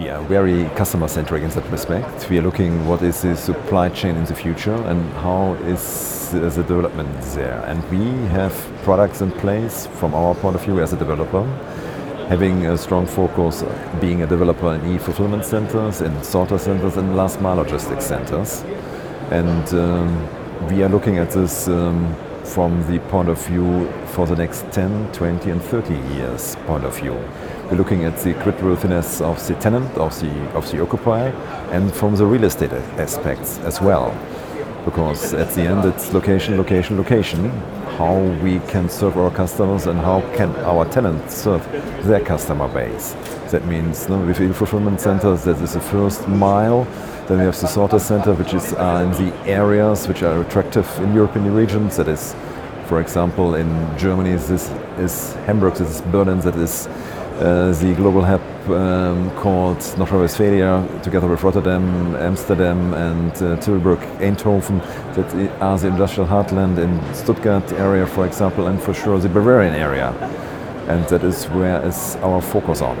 we are very customer centric in that respect. We are looking what is the supply chain in the future and how is the development there. And we have products in place from our point of view as a developer, having a strong focus being a developer in e-fulfillment centers, in sorter centers, and last mile logistics centers. And um, we are looking at this um, from the point of view for the next 10, 20, and 30 years point of view. We're looking at the creditworthiness of the tenant, of the, of the occupier, and from the real estate aspects as well. Because at the end it's location, location, location, how we can serve our customers and how can our tenants serve their customer base. That means no, with the fulfillment centers, that is the first mile. Then we have the sorter center, which is uh, in the areas which are attractive in European regions. That is, for example, in Germany, this is Hamburg, this is Berlin, that is uh, the global hub um, called North Rhine-Westphalia, together with Rotterdam, Amsterdam, and uh, Tilburg, Eindhoven, that are the industrial heartland in Stuttgart area, for example, and for sure the Bavarian area. And that is where is our focus on.